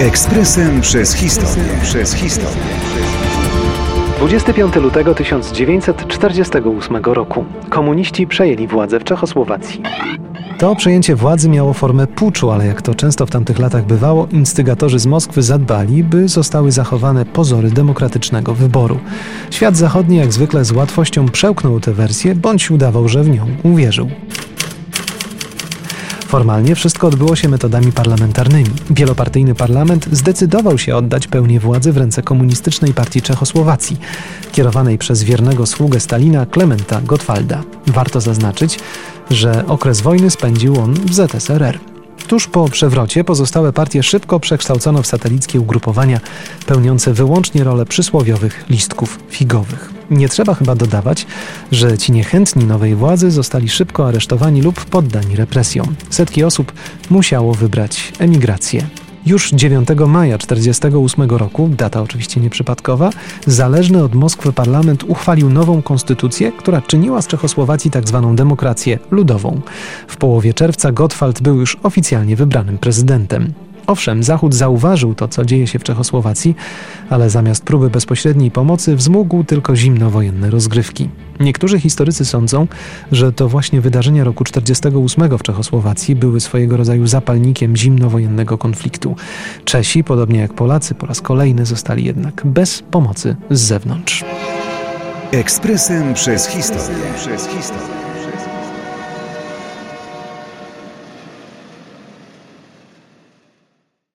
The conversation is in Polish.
Ekspresem przez historię. Przez historię. 25 lutego 1948 roku komuniści przejęli władzę w Czechosłowacji. To przejęcie władzy miało formę puczu, ale jak to często w tamtych latach bywało, instygatorzy z Moskwy zadbali, by zostały zachowane pozory demokratycznego wyboru. Świat zachodni jak zwykle z łatwością przełknął tę wersję, bądź udawał, że w nią uwierzył. Formalnie wszystko odbyło się metodami parlamentarnymi. Wielopartyjny parlament zdecydował się oddać pełnię władzy w ręce komunistycznej partii Czechosłowacji, kierowanej przez wiernego sługę Stalina Klementa Gottwalda. Warto zaznaczyć, że okres wojny spędził on w ZSRR. Tuż po przewrocie pozostałe partie szybko przekształcono w satelickie ugrupowania pełniące wyłącznie rolę przysłowiowych listków figowych. Nie trzeba chyba dodawać, że ci niechętni nowej władzy zostali szybko aresztowani lub poddani represjom. Setki osób musiało wybrać emigrację. Już 9 maja 1948 roku, data oczywiście nieprzypadkowa, zależny od Moskwy parlament uchwalił nową konstytucję, która czyniła z Czechosłowacji tzw. Tak demokrację ludową. W połowie czerwca Gottwald był już oficjalnie wybranym prezydentem. Owszem, Zachód zauważył to, co dzieje się w Czechosłowacji, ale zamiast próby bezpośredniej pomocy wzmógł tylko zimnowojenne rozgrywki. Niektórzy historycy sądzą, że to właśnie wydarzenia roku 1948 w Czechosłowacji były swojego rodzaju zapalnikiem zimnowojennego konfliktu. Czesi, podobnie jak Polacy, po raz kolejny zostali jednak bez pomocy z zewnątrz. Ekspresem przez historię. Przez historię.